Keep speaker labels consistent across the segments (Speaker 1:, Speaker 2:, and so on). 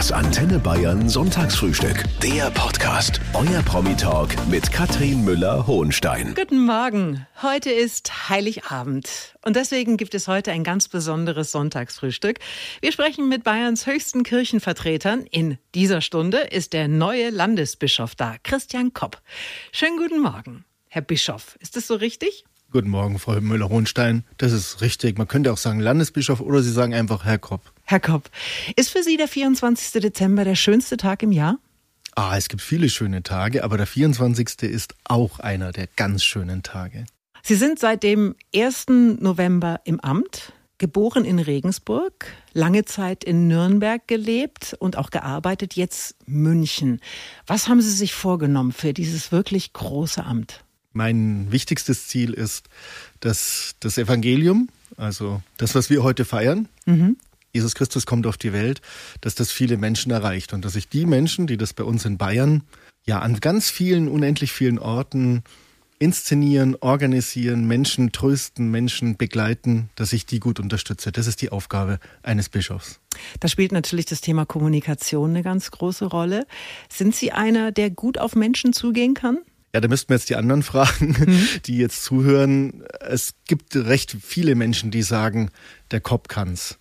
Speaker 1: Das Antenne Bayern Sonntagsfrühstück. Der Podcast. Euer Promi-Talk mit Katrin Müller-Hohenstein.
Speaker 2: Guten Morgen. Heute ist Heiligabend. Und deswegen gibt es heute ein ganz besonderes Sonntagsfrühstück. Wir sprechen mit Bayerns höchsten Kirchenvertretern. In dieser Stunde ist der neue Landesbischof da, Christian Kopp. Schönen guten Morgen, Herr Bischof. Ist das so richtig?
Speaker 3: Guten Morgen, Frau Müller-Hohenstein. Das ist richtig. Man könnte auch sagen Landesbischof oder Sie sagen einfach Herr Kopp.
Speaker 2: Herr Kopp, ist für Sie der 24. Dezember der schönste Tag im Jahr?
Speaker 3: Ah, es gibt viele schöne Tage, aber der 24. ist auch einer der ganz schönen Tage.
Speaker 2: Sie sind seit dem 1. November im Amt, geboren in Regensburg, lange Zeit in Nürnberg gelebt und auch gearbeitet, jetzt München. Was haben Sie sich vorgenommen für dieses wirklich große Amt?
Speaker 3: Mein wichtigstes Ziel ist, dass das Evangelium, also das, was wir heute feiern, mhm. Jesus Christus kommt auf die Welt, dass das viele Menschen erreicht und dass ich die Menschen, die das bei uns in Bayern ja an ganz vielen, unendlich vielen Orten inszenieren, organisieren, Menschen trösten, Menschen begleiten, dass ich die gut unterstütze. Das ist die Aufgabe eines Bischofs.
Speaker 2: Da spielt natürlich das Thema Kommunikation eine ganz große Rolle. Sind Sie einer, der gut auf Menschen zugehen kann?
Speaker 3: Ja, da müssten wir jetzt die anderen fragen, mhm. die jetzt zuhören. Es gibt recht viele Menschen, die sagen, der Kopf kann's.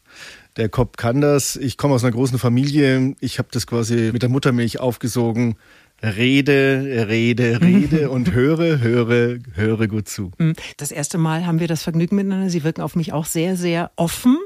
Speaker 3: Der Kopf kann das. Ich komme aus einer großen Familie. Ich habe das quasi mit der Muttermilch aufgesogen. Rede, rede, rede und höre, höre, höre gut zu. Mhm.
Speaker 2: Das erste Mal haben wir das Vergnügen miteinander. Sie wirken auf mich auch sehr, sehr offen.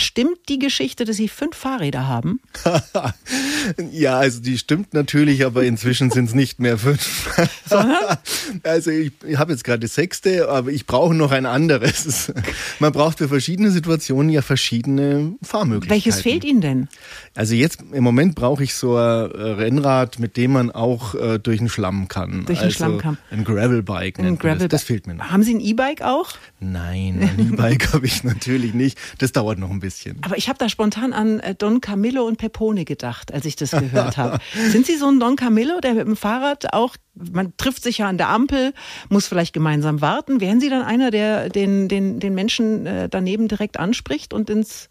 Speaker 2: Stimmt die Geschichte, dass Sie fünf Fahrräder haben?
Speaker 3: ja, also die stimmt natürlich, aber inzwischen sind es nicht mehr fünf. also ich, ich habe jetzt gerade das sechste, aber ich brauche noch ein anderes. Man braucht für verschiedene Situationen ja verschiedene Fahrmöglichkeiten.
Speaker 2: Welches fehlt Ihnen denn?
Speaker 3: Also jetzt im Moment brauche ich so ein Rennrad, mit dem man auch äh, durch den Schlamm kann.
Speaker 2: Durch den
Speaker 3: also
Speaker 2: Schlamm kann.
Speaker 3: Ein Gravelbike. Ein Gravel das. das fehlt mir noch.
Speaker 2: Haben Sie ein E-Bike auch?
Speaker 3: Nein, ein E-Bike habe ich natürlich nicht. Das dauert noch ein bisschen bisschen.
Speaker 2: Aber ich habe da spontan an äh, Don Camillo und Pepone gedacht, als ich das gehört habe. Sind Sie so ein Don Camillo, der mit dem Fahrrad auch, man trifft sich ja an der Ampel, muss vielleicht gemeinsam warten. Wären Sie dann einer, der den, den, den Menschen äh, daneben direkt anspricht und ins,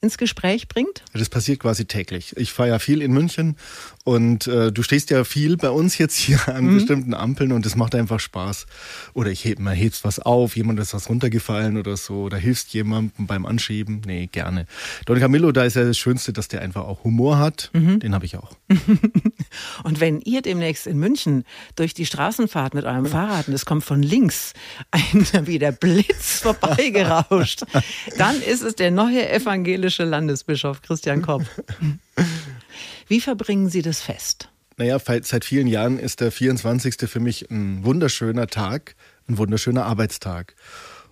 Speaker 2: ins Gespräch bringt?
Speaker 3: Das passiert quasi täglich. Ich fahre ja viel in München und äh, du stehst ja viel bei uns jetzt hier an mhm. bestimmten Ampeln und es macht einfach Spaß. Oder ich heb, man hebst was auf, jemand ist was runtergefallen oder so, oder hilfst jemandem beim Anschieben. Nee, gerne. Don Camillo, da ist ja das Schönste, dass der einfach auch Humor hat. Mhm. Den habe ich auch.
Speaker 2: und wenn ihr demnächst in München durch die Straßen fahrt mit eurem Fahrrad und es kommt von links ein wie der Blitz vorbeigerauscht, dann ist es der neue evangelische Landesbischof Christian Kopp. Wie verbringen Sie das Fest?
Speaker 3: Naja, seit vielen Jahren ist der 24. für mich ein wunderschöner Tag, ein wunderschöner Arbeitstag.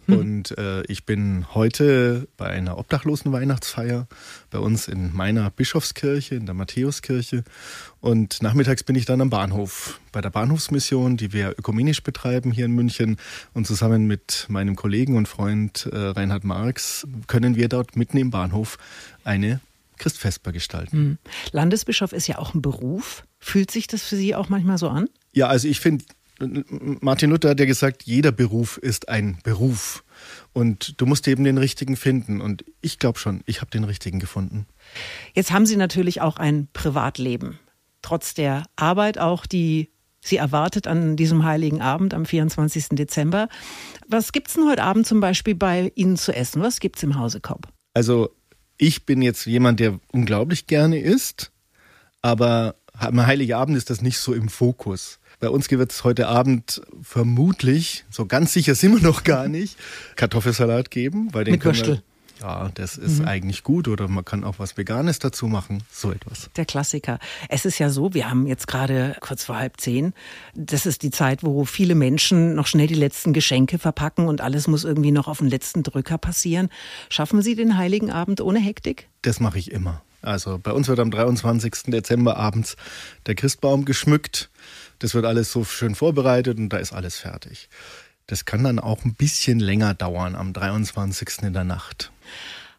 Speaker 3: Hm. Und äh, ich bin heute bei einer obdachlosen Weihnachtsfeier bei uns in meiner Bischofskirche, in der Matthäuskirche. Und nachmittags bin ich dann am Bahnhof bei der Bahnhofsmission, die wir ökumenisch betreiben hier in München. Und zusammen mit meinem Kollegen und Freund äh, Reinhard Marx können wir dort mitten im Bahnhof eine Christfesper gestalten. Hm.
Speaker 2: Landesbischof ist ja auch ein Beruf. Fühlt sich das für Sie auch manchmal so an?
Speaker 3: Ja, also ich finde, Martin Luther hat ja gesagt, jeder Beruf ist ein Beruf. Und du musst eben den richtigen finden. Und ich glaube schon, ich habe den richtigen gefunden.
Speaker 2: Jetzt haben Sie natürlich auch ein Privatleben. Trotz der Arbeit auch, die Sie erwartet an diesem heiligen Abend am 24. Dezember. Was gibt es denn heute Abend zum Beispiel bei Ihnen zu essen? Was gibt es im Hause Kopp?
Speaker 3: Also ich bin jetzt jemand, der unglaublich gerne isst, aber am Heiligen Abend ist das nicht so im Fokus. Bei uns wird es heute Abend vermutlich, so ganz sicher sind wir noch gar nicht, Kartoffelsalat geben.
Speaker 2: Weil den Mit Würstel.
Speaker 3: Ja, das ist mhm. eigentlich gut oder man kann auch was Veganes dazu machen, so etwas.
Speaker 2: Der Klassiker. Es ist ja so, wir haben jetzt gerade kurz vor halb zehn, das ist die Zeit, wo viele Menschen noch schnell die letzten Geschenke verpacken und alles muss irgendwie noch auf den letzten Drücker passieren. Schaffen Sie den Heiligen Abend ohne Hektik?
Speaker 3: Das mache ich immer. Also bei uns wird am 23. Dezember abends der Christbaum geschmückt. Das wird alles so schön vorbereitet und da ist alles fertig. Das kann dann auch ein bisschen länger dauern am 23. in der Nacht.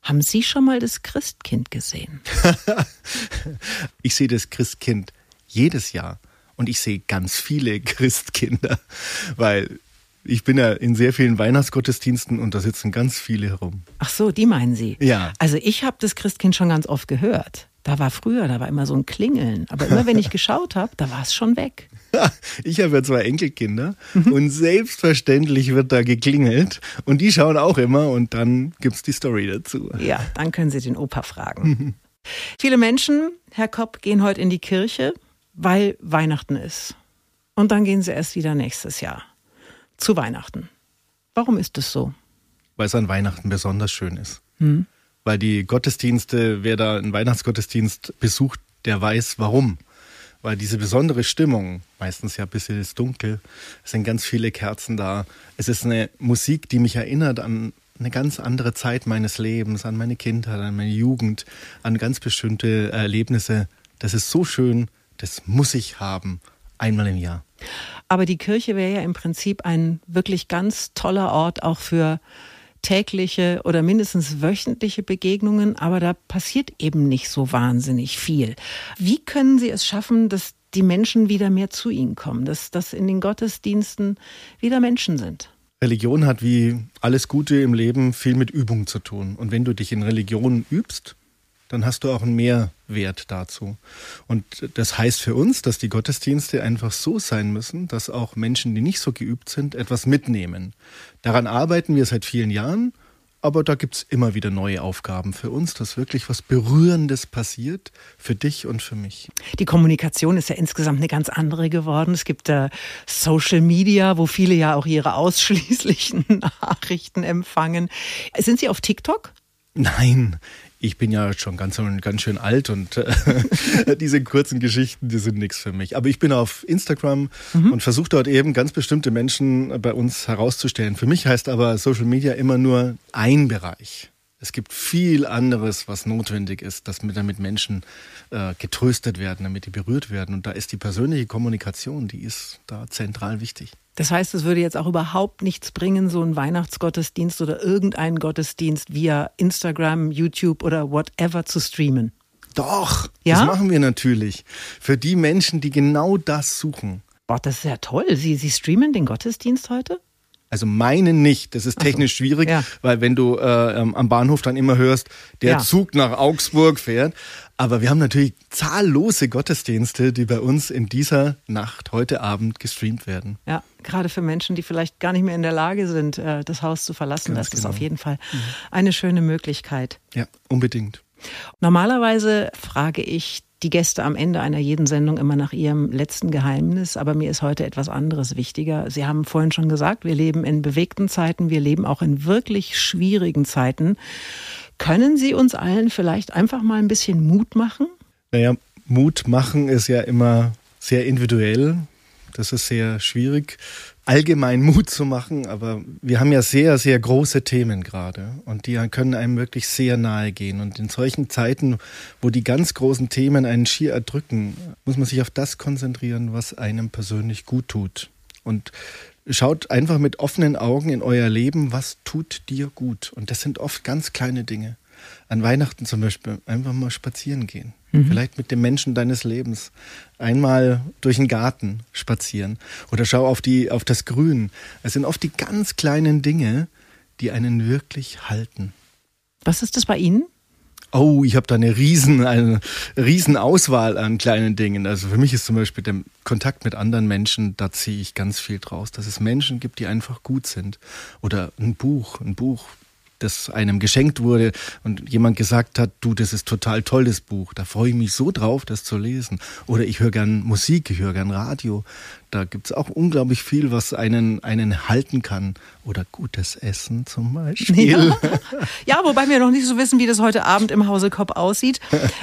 Speaker 2: Haben Sie schon mal das Christkind gesehen?
Speaker 3: ich sehe das Christkind jedes Jahr und ich sehe ganz viele Christkinder, weil ich bin ja in sehr vielen Weihnachtsgottesdiensten und da sitzen ganz viele herum.
Speaker 2: Ach so, die meinen Sie?
Speaker 3: Ja.
Speaker 2: Also ich habe das Christkind schon ganz oft gehört Da war früher, da war immer so ein Klingeln. Aber immer wenn ich geschaut habe, da war es schon weg.
Speaker 3: Ich habe ja zwei Enkelkinder mhm. und selbstverständlich wird da geklingelt und die schauen auch immer und dann gibt es die Story dazu.
Speaker 2: Ja, dann können Sie den Opa fragen. Viele Menschen, Herr Kopp, gehen heute in die Kirche, weil Weihnachten ist. Und dann gehen sie erst wieder nächstes Jahr zu Weihnachten. Warum ist es so?
Speaker 3: Weil es an Weihnachten besonders schön ist. Hm. Weil die Gottesdienste, wer da einen Weihnachtsgottesdienst besucht, der weiß warum. Weil diese besondere Stimmung, meistens ja ein bisschen ist dunkel, es sind ganz viele Kerzen da. Es ist eine Musik, die mich erinnert an eine ganz andere Zeit meines Lebens, an meine Kindheit, an meine Jugend, an ganz bestimmte Erlebnisse. Das ist so schön, das muss ich haben, einmal im Jahr.
Speaker 2: Aber die Kirche wäre ja im Prinzip ein wirklich ganz toller Ort auch für tägliche oder mindestens wöchentliche Begegnungen, aber da passiert eben nicht so wahnsinnig viel. Wie können Sie es schaffen, dass die Menschen wieder mehr zu Ihnen kommen, dass, dass in den Gottesdiensten wieder Menschen sind?
Speaker 3: Religion hat wie alles Gute im Leben viel mit Übung zu tun. Und wenn du dich in Religion übst, dann hast du auch einen Mehrwert dazu. Und das heißt für uns, dass die Gottesdienste einfach so sein müssen, dass auch Menschen, die nicht so geübt sind, etwas mitnehmen. Daran arbeiten wir seit vielen Jahren, aber da gibt es immer wieder neue Aufgaben für uns, dass wirklich was Berührendes passiert für dich und für mich.
Speaker 2: Die Kommunikation ist ja insgesamt eine ganz andere geworden. Es gibt äh, Social Media, wo viele ja auch ihre ausschließlichen Nachrichten empfangen. Sind Sie auf TikTok?
Speaker 3: Nein, ich bin ja schon ganz, ganz schön alt und äh, diese kurzen Geschichten, die sind nichts für mich. Aber ich bin auf Instagram mhm. und versuche dort eben ganz bestimmte Menschen bei uns herauszustellen. Für mich heißt aber Social Media immer nur ein Bereich. Es gibt viel anderes, was notwendig ist, dass damit Menschen äh, getröstet werden, damit die berührt werden. Und da ist die persönliche Kommunikation, die ist da zentral wichtig.
Speaker 2: Das heißt, es würde jetzt auch überhaupt nichts bringen, so einen Weihnachtsgottesdienst oder irgendeinen Gottesdienst via Instagram, YouTube oder whatever zu streamen.
Speaker 3: Doch, ja? das machen wir natürlich. Für die Menschen, die genau das suchen.
Speaker 2: Boah, das ist ja toll. Sie, Sie streamen den Gottesdienst heute?
Speaker 3: Also meinen nicht. Das ist technisch so. schwierig, ja. weil wenn du äh, am Bahnhof dann immer hörst, der ja. Zug nach Augsburg fährt. Aber wir haben natürlich zahllose Gottesdienste, die bei uns in dieser Nacht, heute Abend gestreamt werden.
Speaker 2: Ja, gerade für Menschen, die vielleicht gar nicht mehr in der Lage sind, äh, das Haus zu verlassen. Ganz das genau. ist auf jeden Fall mhm. eine schöne Möglichkeit.
Speaker 3: Ja, unbedingt.
Speaker 2: Normalerweise frage ich die Gäste am Ende einer jeden Sendung immer nach ihrem letzten Geheimnis, aber mir ist heute etwas anderes wichtiger. Sie haben vorhin schon gesagt, wir leben in bewegten Zeiten, wir leben auch in wirklich schwierigen Zeiten. Können Sie uns allen vielleicht einfach mal ein bisschen Mut machen?
Speaker 3: Naja, Mut machen ist ja immer sehr individuell. Das ist sehr schwierig allgemein Mut zu machen, aber wir haben ja sehr, sehr große Themen gerade und die können einem wirklich sehr nahe gehen. Und in solchen Zeiten, wo die ganz großen Themen einen schier erdrücken, muss man sich auf das konzentrieren, was einem persönlich gut tut. Und schaut einfach mit offenen Augen in euer Leben, was tut dir gut. Und das sind oft ganz kleine Dinge. An Weihnachten zum Beispiel einfach mal spazieren gehen. Mhm. Vielleicht mit dem Menschen deines Lebens. Einmal durch den Garten spazieren. Oder schau auf, die, auf das Grün. Es sind oft die ganz kleinen Dinge, die einen wirklich halten.
Speaker 2: Was ist das bei Ihnen?
Speaker 3: Oh, ich habe da eine riesen, eine riesen Auswahl an kleinen Dingen. Also für mich ist zum Beispiel der Kontakt mit anderen Menschen, da ziehe ich ganz viel draus, dass es Menschen gibt, die einfach gut sind. Oder ein Buch, ein Buch, das einem geschenkt wurde und jemand gesagt hat, du, das ist total tolles Buch, da freue ich mich so drauf, das zu lesen. Oder ich höre gern Musik, ich höre gern Radio. Da gibt es auch unglaublich viel, was einen, einen halten kann. Oder gutes Essen zum Beispiel.
Speaker 2: Ja. ja, wobei wir noch nicht so wissen, wie das heute Abend im Hause Kopp aussieht.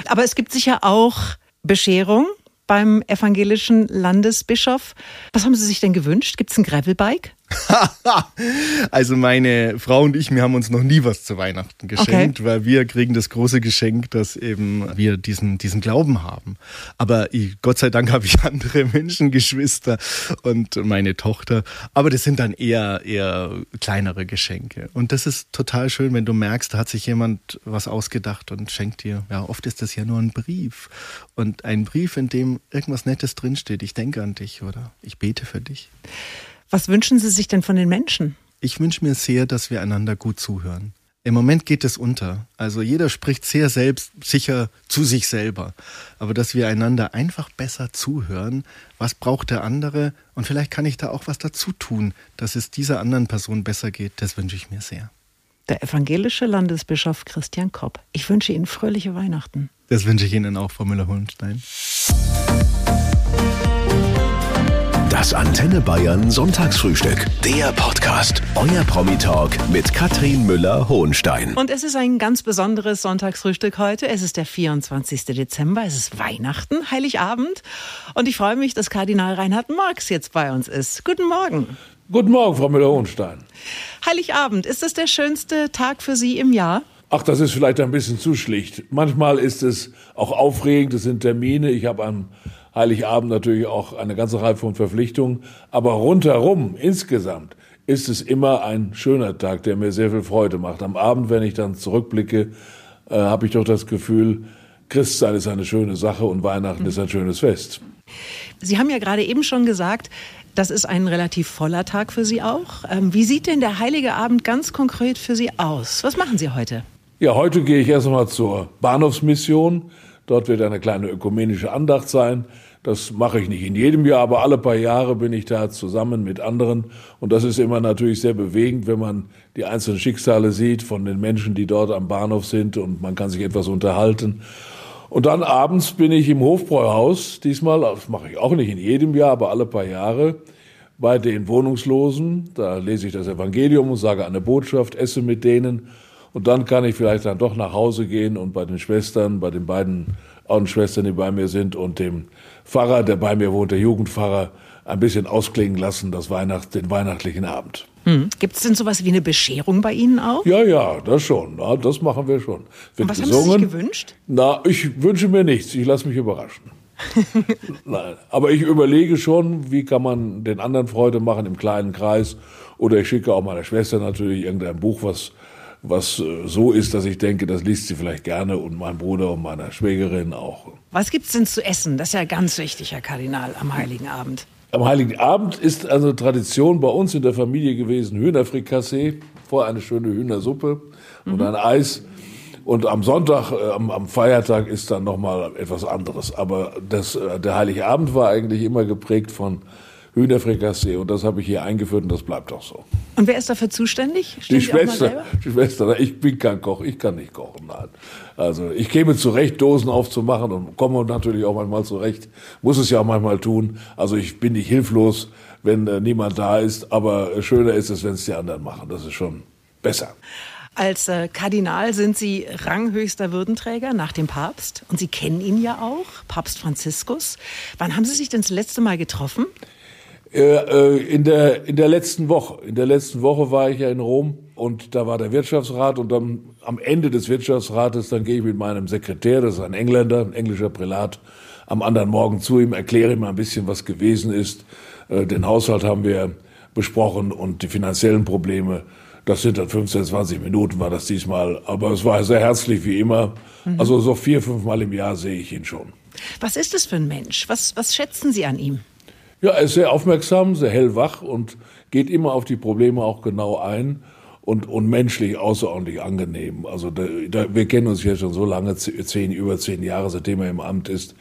Speaker 2: Aber es gibt sicher auch Bescherung beim evangelischen Landesbischof. Was haben Sie sich denn gewünscht? Gibt es ein Gravelbike?
Speaker 3: also meine Frau und ich, wir haben uns noch nie was zu Weihnachten geschenkt, okay. weil wir kriegen das große Geschenk, dass eben wir diesen, diesen Glauben haben. Aber ich, Gott sei Dank habe ich andere Menschengeschwister und meine Tochter. Aber das sind dann eher, eher kleinere Geschenke. Und das ist total schön, wenn du merkst, da hat sich jemand was ausgedacht und schenkt dir. Ja, oft ist das ja nur ein Brief. Und ein Brief, in dem irgendwas Nettes drinsteht. Ich denke an dich oder ich bete für dich.
Speaker 2: Was wünschen Sie sich denn von den Menschen?
Speaker 3: Ich wünsche mir sehr, dass wir einander gut zuhören. Im Moment geht es unter. Also jeder spricht sehr selbst, sicher zu sich selber. Aber dass wir einander einfach besser zuhören, was braucht der andere und vielleicht kann ich da auch was dazu tun, dass es dieser anderen Person besser geht, das wünsche ich mir sehr.
Speaker 2: Der evangelische Landesbischof Christian Kopp. Ich wünsche Ihnen fröhliche Weihnachten.
Speaker 3: Das wünsche ich Ihnen auch, Frau Müller-Hohenstein.
Speaker 1: Das Antenne Bayern Sonntagsfrühstück. Der Podcast. Euer Promi-Talk mit Katrin Müller-Hohenstein.
Speaker 2: Und es ist ein ganz besonderes Sonntagsfrühstück heute. Es ist der 24. Dezember. Es ist Weihnachten, Heiligabend. Und ich freue mich, dass Kardinal Reinhard Marx jetzt bei uns ist. Guten Morgen.
Speaker 4: Guten Morgen, Frau Müller-Hohenstein.
Speaker 2: Heiligabend, ist das der schönste Tag für Sie im Jahr?
Speaker 4: Ach, das ist vielleicht ein bisschen zu schlicht. Manchmal ist es auch aufregend, es sind Termine. Ich habe am Heiligabend natürlich auch eine ganze Reihe von Verpflichtungen. Aber rundherum, insgesamt, ist es immer ein schöner Tag, der mir sehr viel Freude macht. Am Abend, wenn ich dann zurückblicke, äh, habe ich doch das Gefühl, Christsein ist eine schöne Sache und Weihnachten mhm. ist ein schönes Fest.
Speaker 2: Sie haben ja gerade eben schon gesagt, das ist ein relativ voller Tag für Sie auch. Ähm, wie sieht denn der Heilige Abend ganz konkret für Sie aus? Was machen Sie heute?
Speaker 4: Ja, heute gehe ich erst einmal zur Bahnhofsmission. Dort wird eine kleine ökumenische Andacht sein. Das mache ich nicht in jedem Jahr, aber alle paar Jahre bin ich da zusammen mit anderen. Und das ist immer natürlich sehr bewegend, wenn man die einzelnen Schicksale sieht von den Menschen, die dort am Bahnhof sind und man kann sich etwas unterhalten. Und dann abends bin ich im Hofbräuhaus, diesmal, das mache ich auch nicht in jedem Jahr, aber alle paar Jahre, bei den Wohnungslosen. Da lese ich das Evangelium und sage eine Botschaft, esse mit denen. Und dann kann ich vielleicht dann doch nach Hause gehen und bei den Schwestern, bei den beiden Ordensschwestern, die bei mir sind, und dem Pfarrer, der bei mir wohnt, der Jugendpfarrer, ein bisschen ausklingen lassen, das Weihnacht, den weihnachtlichen Abend.
Speaker 2: Hm. Gibt es denn sowas wie eine Bescherung bei Ihnen auch?
Speaker 4: Ja, ja, das schon. Ja, das machen wir schon.
Speaker 2: Wird Und was gesungen. haben Sie sich gewünscht?
Speaker 4: Na, ich wünsche mir nichts. Ich lasse mich überraschen. Nein, aber ich überlege schon, wie kann man den anderen Freude machen im kleinen Kreis. Oder ich schicke auch meiner Schwester natürlich irgendein Buch, was was äh, so ist, dass ich denke, das liest sie vielleicht gerne und mein Bruder und meiner Schwägerin auch.
Speaker 2: Was gibt es denn zu essen? Das ist ja ganz wichtig, Herr Kardinal, am Heiligen Abend.
Speaker 4: Am Heiligen Abend ist also Tradition bei uns in der Familie gewesen, Hühnerfrikassee, vorher eine schöne Hühnersuppe mhm. und ein Eis. Und am Sonntag, äh, am, am, Feiertag ist dann nochmal etwas anderes. Aber das, äh, der Heilige Abend war eigentlich immer geprägt von Hühnerfrikassee und das habe ich hier eingeführt und das bleibt auch so.
Speaker 2: Und wer ist dafür zuständig?
Speaker 4: Stehen die Schwester, die Schwester. Ich bin kein Koch, ich kann nicht kochen, nein. Also ich käme zurecht, Dosen aufzumachen und komme natürlich auch manchmal zurecht. Muss es ja auch manchmal tun. Also ich bin nicht hilflos, wenn äh, niemand da ist, aber schöner ist es, wenn es die anderen machen. Das ist schon besser.
Speaker 2: Als äh, Kardinal sind Sie ranghöchster Würdenträger nach dem Papst und Sie kennen ihn ja auch, Papst Franziskus. Wann haben Sie sich denn das letzte Mal getroffen?
Speaker 4: Äh, äh, in der, in der letzten Woche. In der letzten Woche war ich ja in Rom und da war der Wirtschaftsrat und dann am Ende des Wirtschaftsrates, dann gehe ich mit meinem Sekretär, das ist ein Engländer, ein englischer Prälat, am anderen Morgen zu ihm, erkläre ihm ein bisschen, was gewesen ist. Äh, den Haushalt haben wir besprochen und die finanziellen Probleme. Das sind dann 15, 20 Minuten war das diesmal. Aber es war sehr herzlich wie immer. Mhm. Also so vier, fünf Mal im Jahr sehe ich ihn schon.
Speaker 2: Was ist das für ein Mensch? Was, was schätzen Sie an ihm?
Speaker 4: Ja, er ist sehr aufmerksam, sehr hellwach und geht immer auf die Probleme auch genau ein und, und menschlich außerordentlich angenehm. Also da, da, wir kennen uns ja schon so lange, zehn, über zehn Jahre, seitdem er im Amt ist.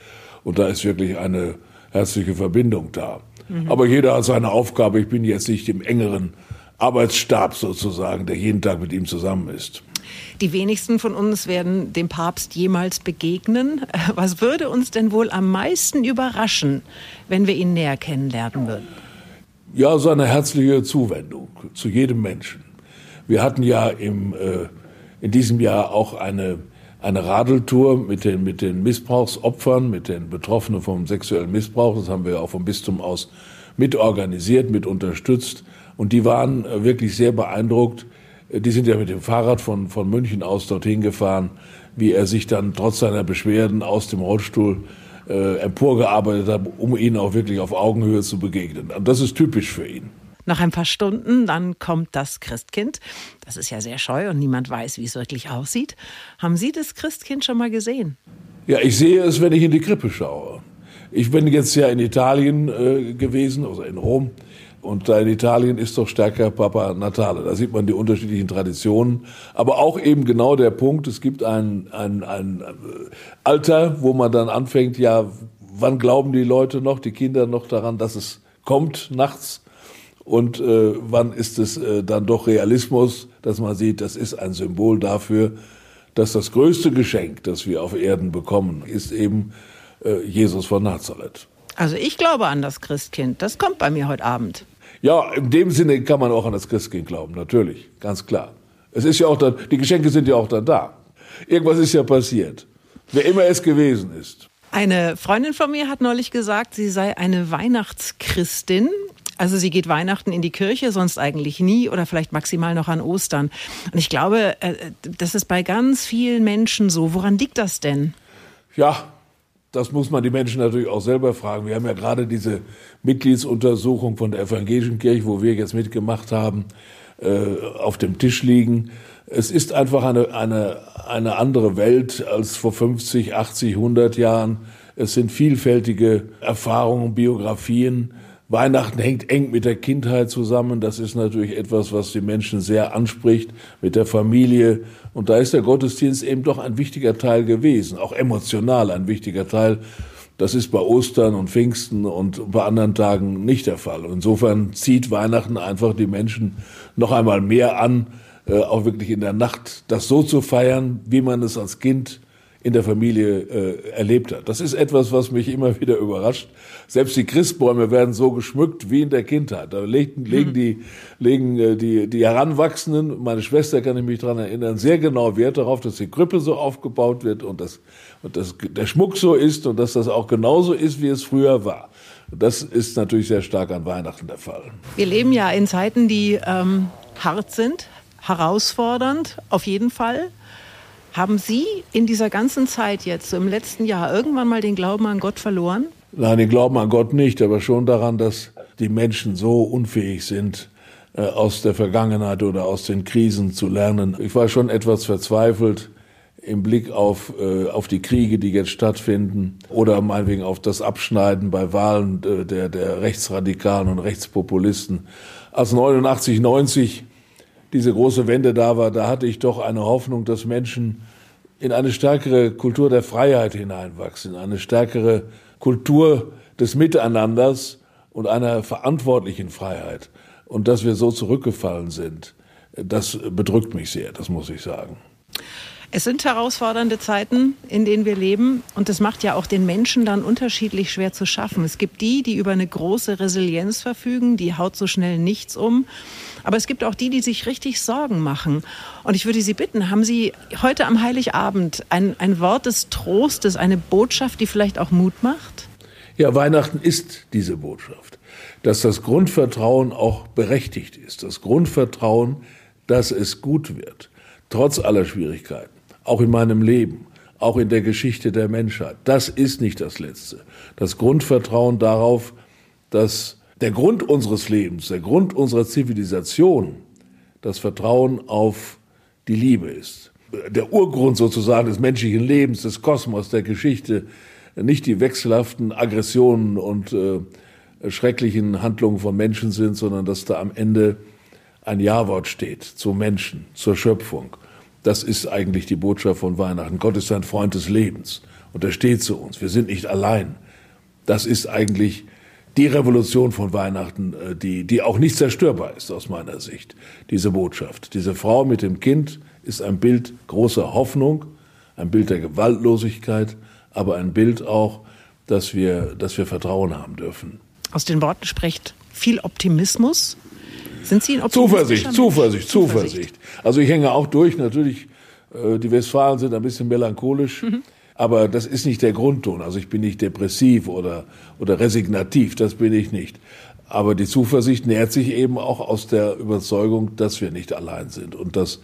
Speaker 4: Und da ist wirklich eine herzliche Verbindung da. Mhm. Aber jeder hat seine Aufgabe. Ich bin jetzt nicht im engeren Arbeitsstab sozusagen, der jeden Tag mit ihm zusammen ist.
Speaker 2: Die wenigsten von uns werden dem Papst jemals begegnen. Was würde uns denn wohl am meisten überraschen, wenn wir ihn näher kennenlernen würden?
Speaker 4: Ja, seine herzliche Zuwendung zu jedem Menschen. Wir hatten ja im, äh, in diesem Jahr auch eine, eine Radeltour mit den, mit den Missbrauchsopfern, mit den Betroffenen vom sexuellen Missbrauch. Das haben wir auch vom Bistum aus mitorganisiert, mit unterstützt. Und die waren wirklich sehr beeindruckt, die sind ja mit dem Fahrrad von, von München aus dorthin gefahren, wie er sich dann trotz seiner Beschwerden aus dem Rollstuhl äh, emporgearbeitet hat, um ihnen auch wirklich auf Augenhöhe zu begegnen. Und das ist typisch für ihn.
Speaker 2: Nach ein paar Stunden, dann kommt das Christkind. Das ist ja sehr scheu und niemand weiß, wie es wirklich aussieht. Haben Sie das Christkind schon mal gesehen?
Speaker 4: Ja, ich sehe es, wenn ich in die Krippe schaue. Ich bin jetzt ja in Italien äh, gewesen, also in Rom, Und da in Italien ist doch stärker Papa Natale. Da sieht man die unterschiedlichen Traditionen. Aber auch eben genau der Punkt, es gibt ein, ein, ein Alter, wo man dann anfängt, ja, wann glauben die Leute noch, die Kinder noch daran, dass es kommt nachts? Und äh, wann ist es äh, dann doch Realismus, dass man sieht, das ist ein Symbol dafür, dass das größte Geschenk, das wir auf Erden bekommen, ist eben äh, Jesus von Nazareth.
Speaker 2: Also ich glaube an das Christkind. Das kommt bei mir heute Abend.
Speaker 4: Ja, in dem Sinne kann man auch an das Christkind glauben, natürlich, ganz klar. Es ist ja auch dann, die Geschenke sind ja auch dann da. Irgendwas ist ja passiert. Wer immer es gewesen ist.
Speaker 2: Eine Freundin von mir hat neulich gesagt, sie sei eine Weihnachtschristin. Also sie geht Weihnachten in die Kirche, sonst eigentlich nie oder vielleicht maximal noch an Ostern. Und ich glaube, äh, das ist bei ganz vielen Menschen so. Woran liegt das denn?
Speaker 4: Ja, das muss man die Menschen natürlich auch selber fragen. Wir haben ja gerade diese Mitgliedsuntersuchung von der Evangelischen Kirche, wo wir jetzt mitgemacht haben, äh, auf dem Tisch liegen. Es ist einfach eine, eine, eine andere Welt als vor 50, 80, 100 Jahren. Es sind vielfältige Erfahrungen, Biografien. Weihnachten hängt eng mit der Kindheit zusammen. Das ist natürlich etwas, was die Menschen sehr anspricht, mit der Familie. Und da ist der Gottesdienst eben doch ein wichtiger Teil gewesen, auch emotional ein wichtiger Teil. Das ist bei Ostern und Pfingsten und bei anderen Tagen nicht der Fall. Insofern zieht Weihnachten einfach die Menschen noch einmal mehr an, äh, auch wirklich in der Nacht das so zu feiern, wie man es als Kind in der Familie äh, erlebt hat. Das ist etwas, was mich immer wieder überrascht. Selbst die Christbäume werden so geschmückt wie in der Kindheit. Da legen, legen mhm. die, legen äh, die, die Heranwachsenden, meine Schwester kann ich mich daran erinnern, sehr genau Wert darauf, dass die Krippe so aufgebaut wird und, das, und dass der Schmuck so ist und dass das auch genauso ist, wie es früher war. Das ist natürlich sehr stark an Weihnachten der Fall.
Speaker 2: Wir leben ja in Zeiten, die ähm, hart sind, herausfordernd, auf jeden Fall. Haben Sie in dieser ganzen Zeit jetzt, so im letzten Jahr, irgendwann mal den Glauben an Gott verloren?
Speaker 4: Nein, den Glauben an Gott nicht, aber schon daran, dass die Menschen so unfähig sind, äh, aus der Vergangenheit oder aus den Krisen zu lernen. Ich war schon etwas verzweifelt im Blick auf, äh, auf die Kriege, die jetzt stattfinden oder meinetwegen auf das Abschneiden bei Wahlen äh, der, der Rechtsradikalen und Rechtspopulisten. Als 89, 90 diese große Wende da war, da hatte ich doch eine Hoffnung, dass Menschen in eine stärkere Kultur der Freiheit hineinwachsen, eine stärkere Kultur des Miteinanders und einer verantwortlichen Freiheit. Und dass wir so zurückgefallen sind, das bedrückt mich sehr, das muss ich sagen.
Speaker 2: Es sind herausfordernde Zeiten, in denen wir leben. Und das macht ja auch den Menschen dann unterschiedlich schwer zu schaffen. Es gibt die, die über eine große Resilienz verfügen, die haut so schnell nichts um. Aber es gibt auch die, die sich richtig Sorgen machen. Und ich würde Sie bitten, haben Sie heute am Heiligabend ein, ein Wort des Trostes, eine Botschaft, die vielleicht auch Mut macht?
Speaker 4: Ja, Weihnachten ist diese Botschaft, dass das Grundvertrauen auch berechtigt ist. Das Grundvertrauen, dass es gut wird, trotz aller Schwierigkeiten auch in meinem Leben, auch in der Geschichte der Menschheit. Das ist nicht das Letzte. Das Grundvertrauen darauf, dass der Grund unseres Lebens, der Grund unserer Zivilisation, das Vertrauen auf die Liebe ist. Der Urgrund sozusagen des menschlichen Lebens, des Kosmos, der Geschichte, nicht die wechselhaften Aggressionen und äh, schrecklichen Handlungen von Menschen sind, sondern dass da am Ende ein Ja-Wort steht zum Menschen, zur Schöpfung. Das ist eigentlich die Botschaft von Weihnachten. Gott ist ein Freund des Lebens und er steht zu uns. Wir sind nicht allein. Das ist eigentlich die Revolution von Weihnachten, äh, die, die auch nicht zerstörbar ist aus meiner Sicht. Diese Botschaft. Diese Frau mit dem Kind ist ein Bild großer Hoffnung, ein Bild der Gewaltlosigkeit, aber ein Bild auch, dass wir, dass wir Vertrauen haben dürfen.
Speaker 2: Aus den Worten spricht viel Optimismus, sind Sie ein
Speaker 4: Zuversicht, Zuversicht, Zuversicht. Also ich hänge auch durch. Natürlich, äh, die Westfalen sind ein bisschen melancholisch. Mhm. Aber das ist nicht der Grundton. Also ich bin nicht depressiv oder, oder resignativ, das bin ich nicht. Aber die Zuversicht nährt sich eben auch aus der Überzeugung, dass wir nicht allein sind und dass,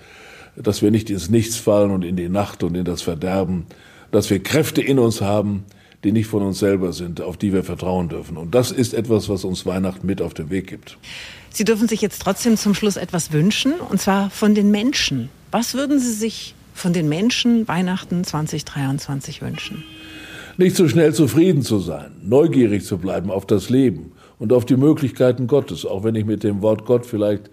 Speaker 4: dass wir nicht ins Nichts fallen und in die Nacht und in das Verderben, dass wir Kräfte in uns haben, die nicht von uns selber sind, auf die wir vertrauen dürfen. Und das ist etwas, was uns Weihnachten mit auf den Weg gibt.
Speaker 2: Sie dürfen sich jetzt trotzdem zum Schluss etwas wünschen, und zwar von den Menschen. Was würden Sie sich von den Menschen Weihnachten 2023 wünschen?
Speaker 4: Nicht so schnell zufrieden zu sein, neugierig zu bleiben auf das Leben und auf die Möglichkeiten Gottes, auch wenn ich mit dem Wort Gott vielleicht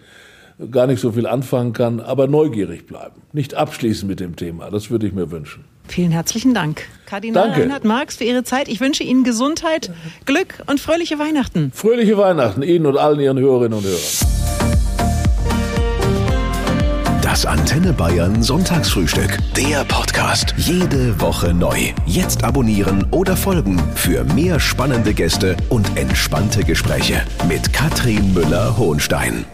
Speaker 4: gar nicht so viel anfangen kann, aber neugierig bleiben. Nicht abschließen mit dem Thema, das würde ich mir wünschen.
Speaker 2: Vielen herzlichen Dank, Kardinal
Speaker 4: Danke.
Speaker 2: Reinhard Marx, für Ihre Zeit. Ich wünsche Ihnen Gesundheit, Glück und fröhliche Weihnachten.
Speaker 4: Fröhliche Weihnachten Ihnen und allen Ihren Hörerinnen und Hörern.
Speaker 1: Das Antenne Bayern Sonntagsfrühstück. Der Podcast. Jede Woche neu. Jetzt abonnieren oder folgen für mehr spannende Gäste und entspannte Gespräche mit Katrin Müller-Hohenstein.